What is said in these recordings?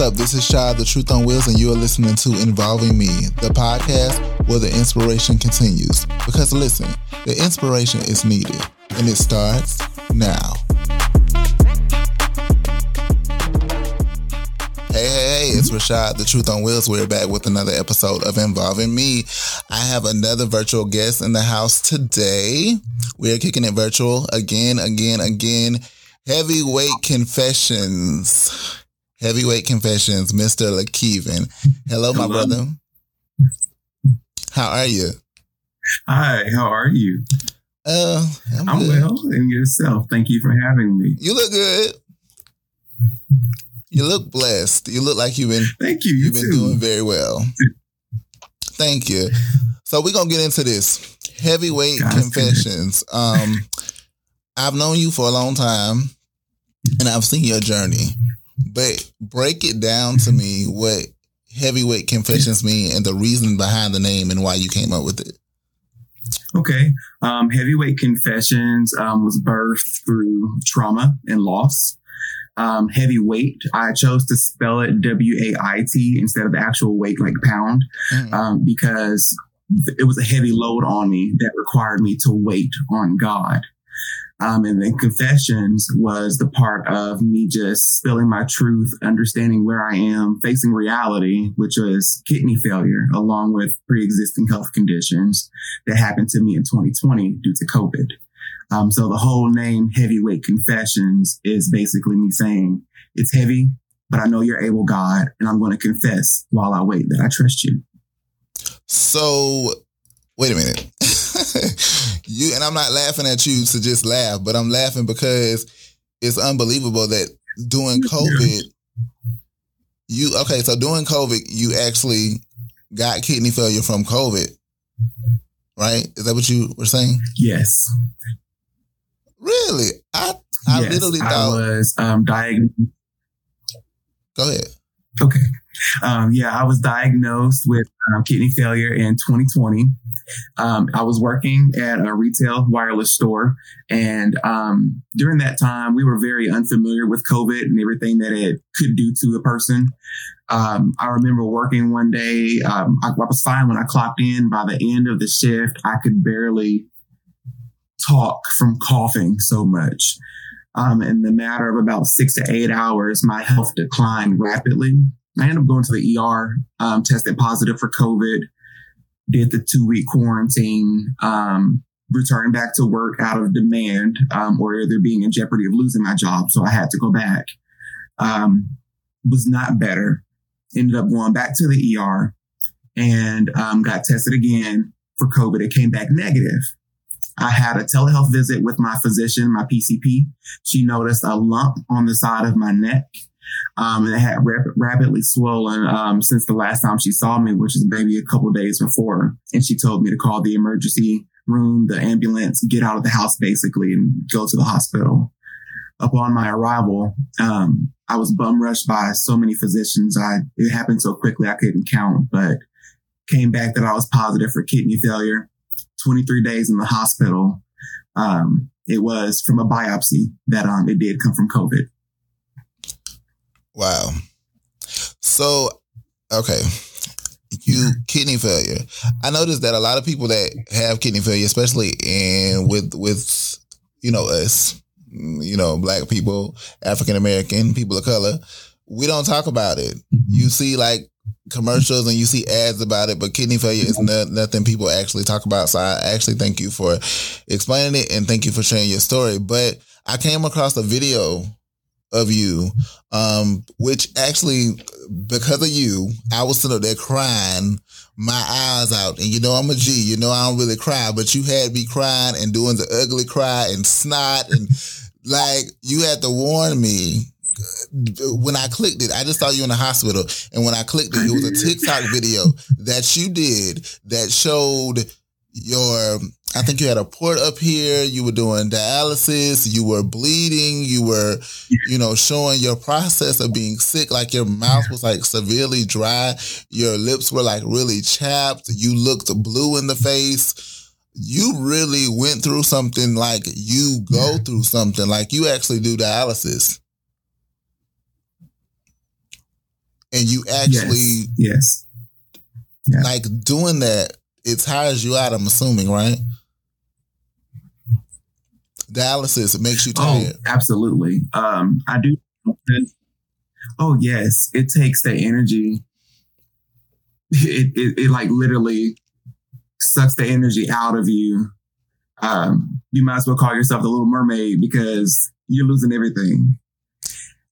Up? This is Shad, the Truth on Wheels, and you are listening to Involving Me, the podcast where the inspiration continues. Because listen, the inspiration is needed, and it starts now. Hey, hey, hey, it's Rashad, the Truth on Wheels. We're back with another episode of Involving Me. I have another virtual guest in the house today. We are kicking it virtual again, again, again. Heavyweight Confessions. Heavyweight Confessions, Mr. Lekeiven. Hello, my Hello. brother. How are you? Hi, how are you? Uh, I'm, I'm well, and yourself. Thank you for having me. You look good. You look blessed. You look like you've been Thank you. You You've been too. doing very well. Thank you. So we're gonna get into this heavyweight confessions. Um, I've known you for a long time, and I've seen your journey. But break it down to me what heavyweight confessions mean and the reason behind the name and why you came up with it. Okay. Um, Heavyweight Confessions um, was birthed through trauma and loss. Um, heavyweight, I chose to spell it W A I T instead of actual weight like pound Mhm. um, because it was a heavy load on me that required me to wait on God. Um, and then confessions was the part of me just spilling my truth, understanding where I am, facing reality, which was kidney failure, along with pre-existing health conditions that happened to me in 2020 due to COVID. Um, so the whole name Heavyweight Confessions is basically me saying it's heavy, but I know you're able, God, and I'm going to confess while I wait that I trust you. So wait a minute. You and I'm not laughing at you to just laugh, but I'm laughing because it's unbelievable that during COVID, you okay, so during COVID, you actually got kidney failure from COVID. Right? Is that what you were saying? Yes. Really? I I yes, literally I was um, diagnosed. go ahead. Okay. Um, yeah, I was diagnosed with um, kidney failure in 2020. Um, I was working at a retail wireless store. And um, during that time, we were very unfamiliar with COVID and everything that it could do to a person. Um, I remember working one day. Um, I, I was fine when I clocked in. By the end of the shift, I could barely talk from coughing so much. Um, in the matter of about six to eight hours, my health declined rapidly. I ended up going to the ER, um, tested positive for COVID, did the two week quarantine, um, returned back to work out of demand, um, or either being in jeopardy of losing my job. So I had to go back. Um, was not better. Ended up going back to the ER and um, got tested again for COVID. It came back negative. I had a telehealth visit with my physician, my PCP. She noticed a lump on the side of my neck. Um, and it had rap- rapidly swollen um, since the last time she saw me, which is maybe a couple days before. And she told me to call the emergency room, the ambulance, get out of the house basically, and go to the hospital. Upon my arrival, um, I was bum rushed by so many physicians. I it happened so quickly I couldn't count, but came back that I was positive for kidney failure. 23 days in the hospital. Um, it was from a biopsy that um, it did come from COVID. Wow. So, okay. You kidney failure. I noticed that a lot of people that have kidney failure, especially in with with you know us, you know, black people, African American, people of color, we don't talk about it. Mm-hmm. You see like commercials and you see ads about it, but kidney failure is no, nothing people actually talk about. So I actually thank you for explaining it and thank you for sharing your story. But I came across a video of you, um, which actually, because of you, I was sitting up there crying my eyes out. And you know, I'm a G, you know, I don't really cry, but you had me crying and doing the ugly cry and snot and like you had to warn me when I clicked it, I just saw you in the hospital. And when I clicked it, it was a TikTok video that you did that showed your, I think you had a port up here, you were doing dialysis, you were bleeding, you were, you know, showing your process of being sick, like your mouth was like severely dry, your lips were like really chapped, you looked blue in the face. You really went through something like you go through something, like you actually do dialysis. and you actually yes, yes. Yeah. like doing that. It tires you out. I'm assuming, right? Dialysis it makes you oh, tired. Oh, absolutely. Um, I do. Oh yes, it takes the energy. It, it, it like literally sucks the energy out of you. Um, you might as well call yourself the Little Mermaid because you're losing everything.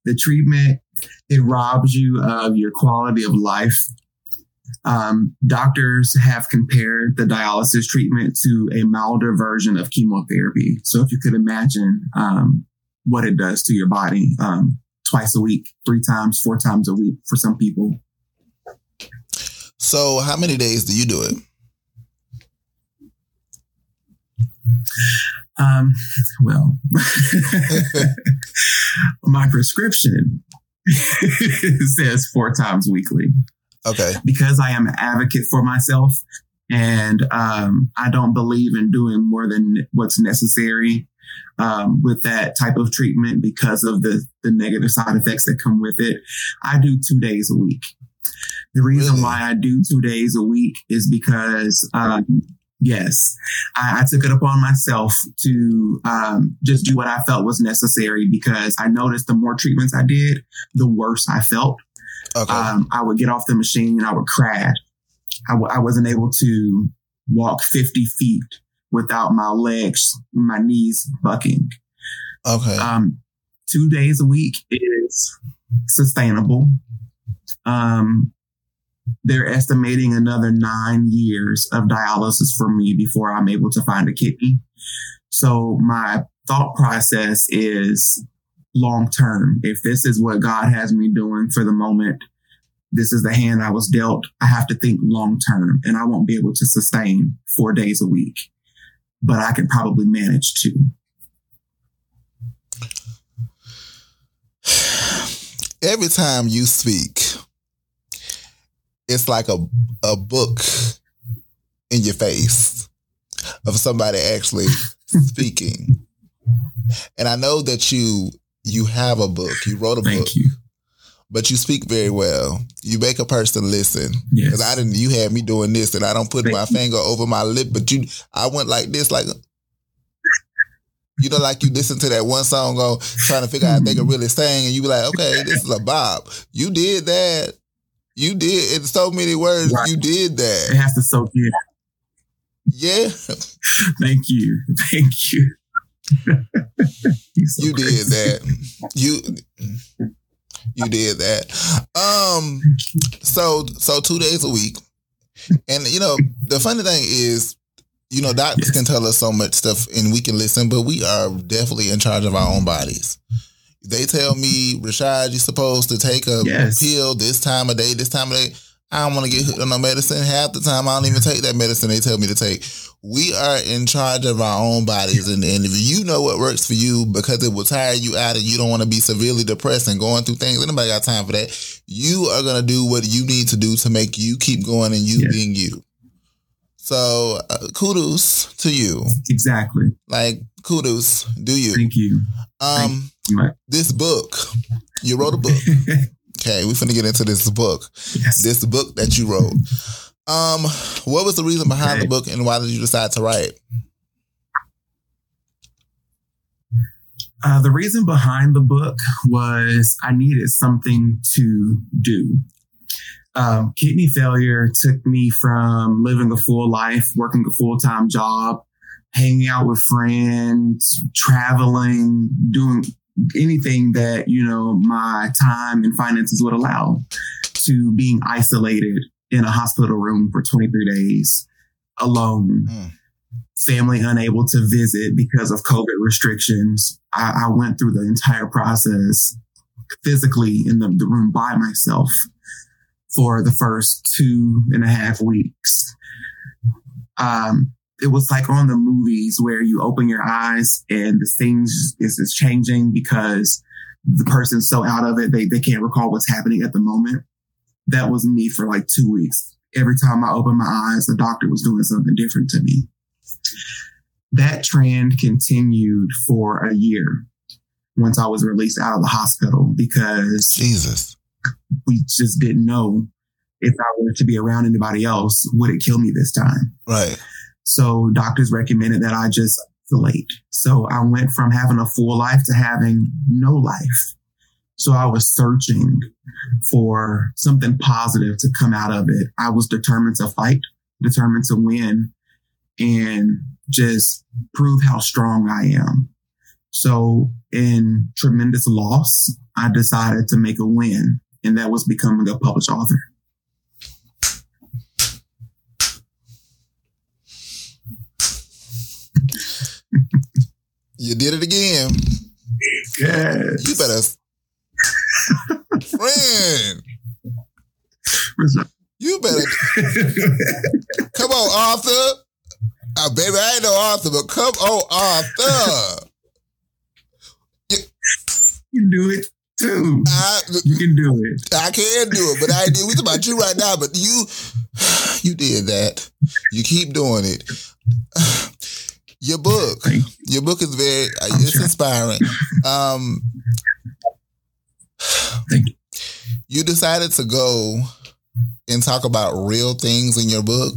The treatment it robs you of your quality of life. Um, doctors have compared the dialysis treatment to a milder version of chemotherapy. So if you could imagine um, what it does to your body, um, twice a week, three times, four times a week for some people. So, how many days do you do it? Um, well, my prescription says four times weekly. Okay. Because I am an advocate for myself and um, I don't believe in doing more than what's necessary um, with that type of treatment because of the, the negative side effects that come with it. I do two days a week. The reason really? why I do two days a week is because, um, yes, I, I, took it upon myself to um, just do what I felt was necessary because I noticed the more treatments I did, the worse I felt. Okay. Um, I would get off the machine and I would crash. I w- I wasn't able to walk 50 feet without my legs, my knees bucking. Okay. Um, two days a week is sustainable. Um, they're estimating another nine years of dialysis for me before I'm able to find a kidney. So my thought process is long term. If this is what God has me doing for the moment, this is the hand I was dealt. I have to think long term and I won't be able to sustain four days a week but I can probably manage to. Every time you speak, it's like a a book in your face of somebody actually speaking. And I know that you you have a book. You wrote a book. Thank book. You but you speak very well. You make a person listen. Because yes. I didn't. You had me doing this, and I don't put Thank my you. finger over my lip. But you, I went like this, like you know, like you listen to that one song, go trying to figure out they can hmm. really sing, and you be like, okay, this is a bop. You did that. You did in so many words. Right. You did that. It has to soak in. Yeah. Thank you. Thank you. so you did that. You you did that. Um, so so two days a week, and you know the funny thing is, you know doctors yes. can tell us so much stuff and we can listen, but we are definitely in charge of our own bodies. They tell me, Rashad, you're supposed to take a yes. pill this time of day, this time of day. I don't want to get hooked on no medicine. Half the time, I don't even take that medicine they tell me to take. We are in charge of our own bodies. And, and if you know what works for you because it will tire you out and you don't want to be severely depressed and going through things, anybody got time for that. You are going to do what you need to do to make you keep going and you yeah. being you. So uh, kudos to you. Exactly. Like kudos, do you? Thank you. Um, Thank you. this book, you wrote a book. Okay, we're gonna get into this book. Yes. This book that you wrote. Um, what was the reason behind okay. the book and why did you decide to write? Uh, the reason behind the book was I needed something to do. Um, kidney failure took me from living a full life, working a full time job, hanging out with friends, traveling, doing anything that, you know, my time and finances would allow to being isolated in a hospital room for 23 days alone. Mm. Family unable to visit because of COVID restrictions. I, I went through the entire process physically in the, the room by myself for the first two and a half weeks. Um, it was like on the movies where you open your eyes and the things is, is changing because the person's so out of it, they, they can't recall what's happening at the moment. That was me for like two weeks. Every time I opened my eyes, the doctor was doing something different to me. That trend continued for a year once I was released out of the hospital because Jesus we just didn't know if I were to be around anybody else, would it kill me this time? Right. So doctors recommended that I just isolate. So I went from having a full life to having no life. So I was searching for something positive to come out of it. I was determined to fight, determined to win and just prove how strong I am. So in tremendous loss, I decided to make a win and that was becoming a published author. You did it again. Yes. You better, friend. You better come on, Arthur. Uh, baby, I ain't no Arthur, but come on, Arthur. you can do it too. I, you can do it. I can do it, but I did. We talking about you right now, but you, you did that. You keep doing it. Your book, you. your book is very, uh, it's sure. inspiring. Um, Thank you. You decided to go and talk about real things in your book.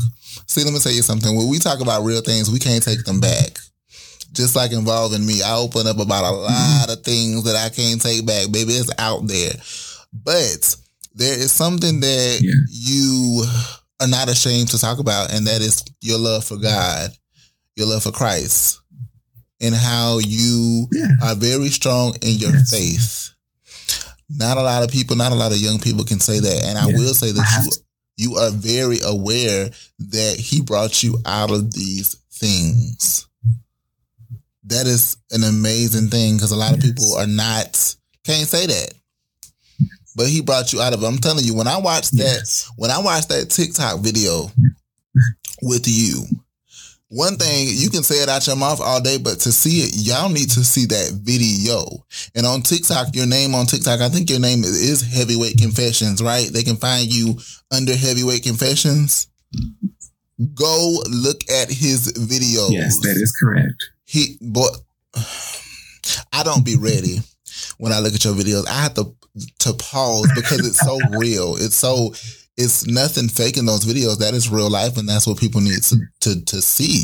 See, let me tell you something. When we talk about real things, we can't take them back. Just like involving me, I open up about a lot of things that I can't take back. Baby, it's out there. But there is something that yeah. you are not ashamed to talk about, and that is your love for God, your love for Christ, and how you yeah. are very strong in your yes. faith not a lot of people, not a lot of young people can say that. And I yeah, will say that you you are very aware that he brought you out of these things. That is an amazing thing because a lot yes. of people are not can't say that. But he brought you out of it. I'm telling you, when I watched yes. that, when I watched that TikTok video with you, one thing you can say it out your mouth all day, but to see it, y'all need to see that video. And on TikTok, your name on TikTok, I think your name is Heavyweight Confessions, right? They can find you under Heavyweight Confessions. Go look at his video. Yes, that is correct. He, but I don't be ready when I look at your videos. I have to to pause because it's so real. It's so it's nothing fake in those videos. That is real life, and that's what people need to to to see.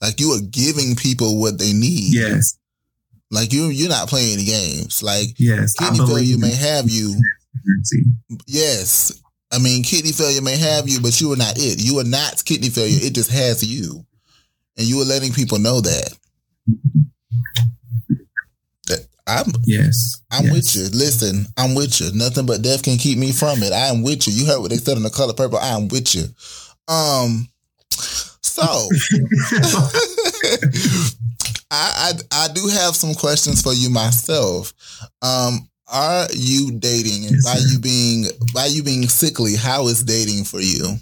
Like you are giving people what they need. Yes. Like you you're not playing any games. Like yes, kidney failure may have you. Yes. I mean, kidney failure may have you, but you are not it. You are not kidney failure. It just has you. And you are letting people know that. I'm yes. I'm yes. with you. Listen, I'm with you. Nothing but death can keep me from it. I am with you. You heard what they said in the color purple. I am with you. Um. So, I, I I do have some questions for you myself. Um, are you dating? And yes, by sir. you being by you being sickly, how is dating for you?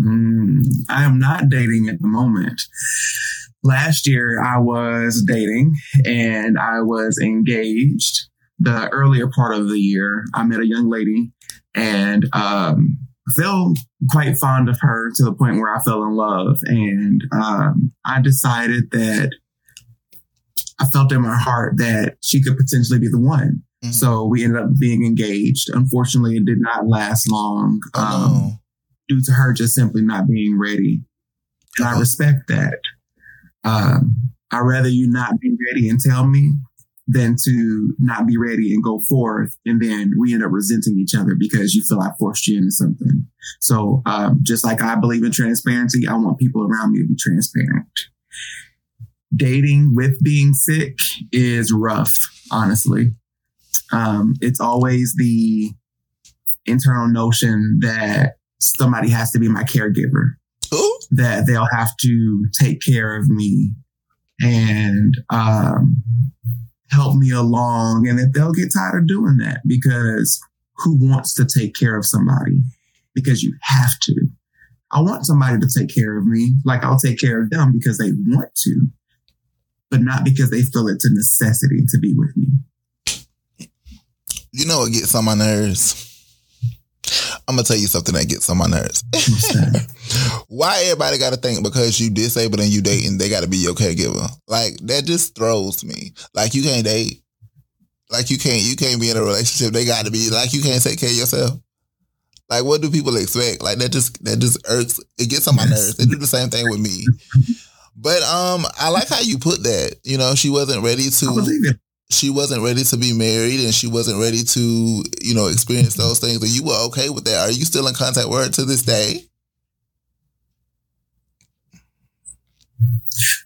Mm, I am not dating at the moment last year I was dating and I was engaged. The earlier part of the year, I met a young lady and um, I felt quite fond of her to the point where I fell in love. And um, I decided that I felt in my heart that she could potentially be the one. Mm-hmm. So we ended up being engaged. Unfortunately, it did not last long oh, um, due to her just simply not being ready. And I respect that. Um, I'd rather you not be ready and tell me than to not be ready and go forth. And then we end up resenting each other because you feel I forced you into something. So, um, just like I believe in transparency, I want people around me to be transparent. Dating with being sick is rough, honestly. Um, it's always the internal notion that somebody has to be my caregiver that they'll have to take care of me and um, help me along, and that they'll get tired of doing that because who wants to take care of somebody? Because you have to. I want somebody to take care of me, like I'll take care of them because they want to, but not because they feel it's a necessity to be with me. You know what gets on my nerves? I'm gonna tell you something that gets on my nerves. Why everybody got to think because you disabled and you dating, they got to be your caregiver? Like that just throws me. Like you can't date. Like you can't you can't be in a relationship. They got to be like you can't take care of yourself. Like what do people expect? Like that just that just irks. It gets on my nerves. They do the same thing with me. But um, I like how you put that. You know, she wasn't ready to. She wasn't ready to be married, and she wasn't ready to, you know, experience those things. And you were okay with that. Are you still in contact with her to this day?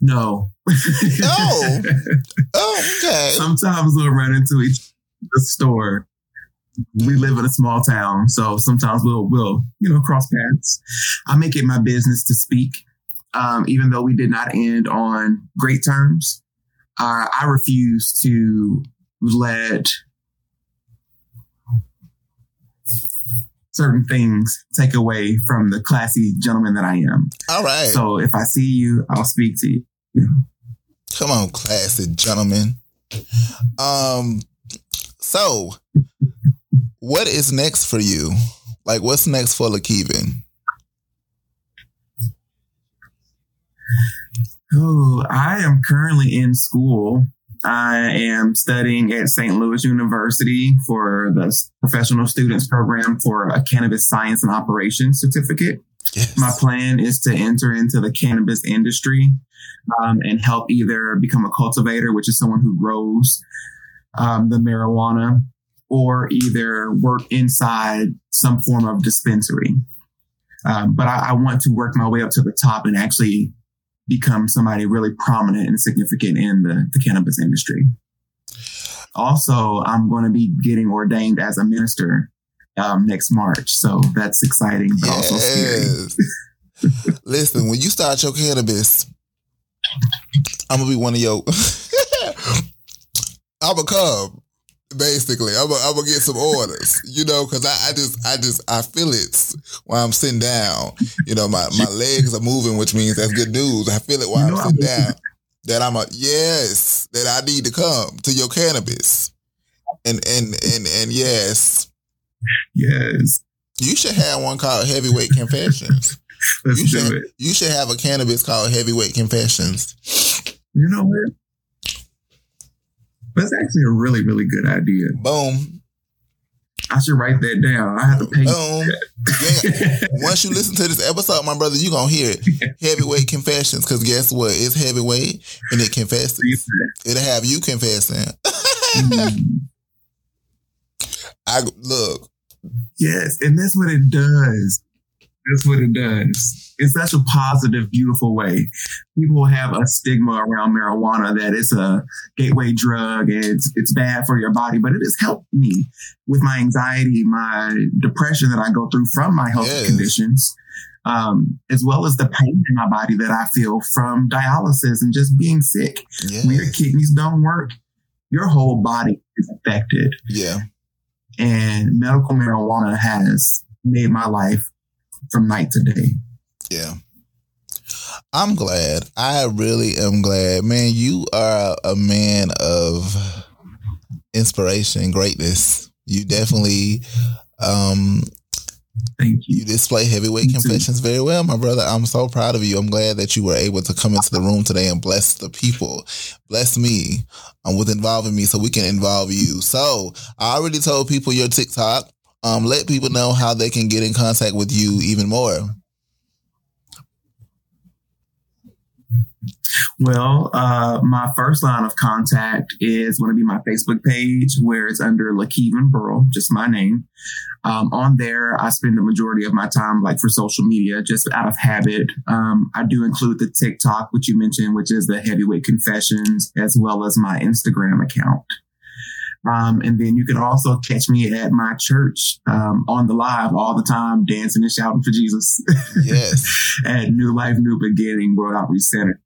No. no. Oh, okay. Sometimes we'll run into each the store. We live in a small town, so sometimes we'll we'll you know cross paths. I make it my business to speak, um, even though we did not end on great terms. Uh, I refuse to let certain things take away from the classy gentleman that I am. All right. So if I see you, I'll speak to you. Come on, classy gentlemen. Um, so what is next for you? Like, what's next for Lekeiven? Oh, I am currently in school I am studying at St. Louis University for the professional students program for a cannabis science and operations certificate. Yes. My plan is to enter into the cannabis industry um, and help either become a cultivator, which is someone who grows um, the marijuana, or either work inside some form of dispensary. Um, but I, I, want to work my way up to the top and actually become somebody really prominent and significant in the, the cannabis industry. Also, I'm going to be getting ordained as a minister um, next March. So that's exciting, but yes. also scary. Listen, when you start your cannabis, I'm gonna be one of your. I'm gonna come. Basically, I'm gonna, I'm get some orders, you know, because I, I just, I just, I feel it while I'm sitting down. You know, my, my legs are moving, which means that's good news. I feel it while you I'm sitting down. That I'm a yes, that I need to come to your cannabis, and and and and yes, yes, you should have one called Heavyweight Confessions. Let's you do should, it. You should have a cannabis called Heavyweight Confessions. You know what? That's actually a really, really good idea. Boom. I should write that down. I have to pay. Boom. Yeah. Once you listen to this episode, my brother, you're gonna hear it. Heavyweight confessions, because guess what? It's heavyweight and it confesses. It'll have you confessing. mm. I look. Yes, and that's what it does. That's what it does. In such a positive, beautiful way. People have a stigma around marijuana that it's a gateway drug and it's, it's bad for your body, but it has helped me with my anxiety, my depression that I go through from my health yes. conditions. Um, as well as the pain in my body that I feel from dialysis and just being sick. Yes. When your kidneys don't work, your whole body is affected. Yeah. And medical marijuana has made my life from night to day. Yeah. I'm glad. I really am glad. Man, you are a man of inspiration, greatness. You definitely um Thank you. You display heavyweight confessions very well, my brother. I'm so proud of you. I'm glad that you were able to come into the room today and bless the people, bless me um, with involving me so we can involve you. So I already told people your TikTok um, let people know how they can get in contact with you even more. Well, uh, my first line of contact is going to be my Facebook page, where it's under Lekeiven Burrow, just my name. Um, on there, I spend the majority of my time, like for social media, just out of habit. Um, I do include the TikTok, which you mentioned, which is the Heavyweight Confessions, as well as my Instagram account. Um, and then you can also catch me at my church um, on the live all the time, dancing and shouting for Jesus. Yes. at New Life, New Beginning World Outreach Center.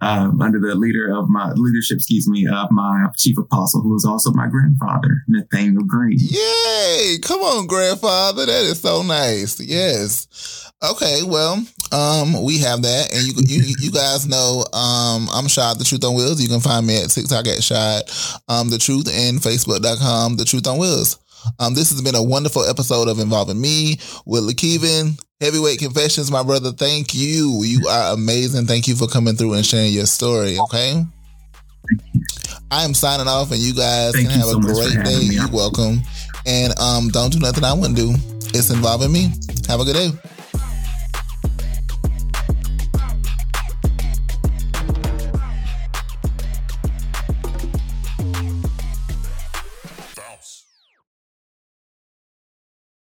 Um, under the leader of my leadership, excuse me, of my chief apostle, who is also my grandfather, Nathaniel Green. Yay! Come on, grandfather. That is so nice. Yes. Okay, well, um, we have that, and you you, you guys know, um, I'm Shad the Truth on Wheels. You can find me at TikTok at Shad, um, the Truth, and Facebook.com, the Truth on Wheels. Um, this has been a wonderful episode of involving me with Lekeiven. Heavyweight Confessions, my brother. Thank you. You are amazing. Thank you for coming through and sharing your story. Okay. I am signing off, and you guys Thank can you have so a great day. You're welcome. And um, don't do nothing I wouldn't do. It's involving me. Have a good day.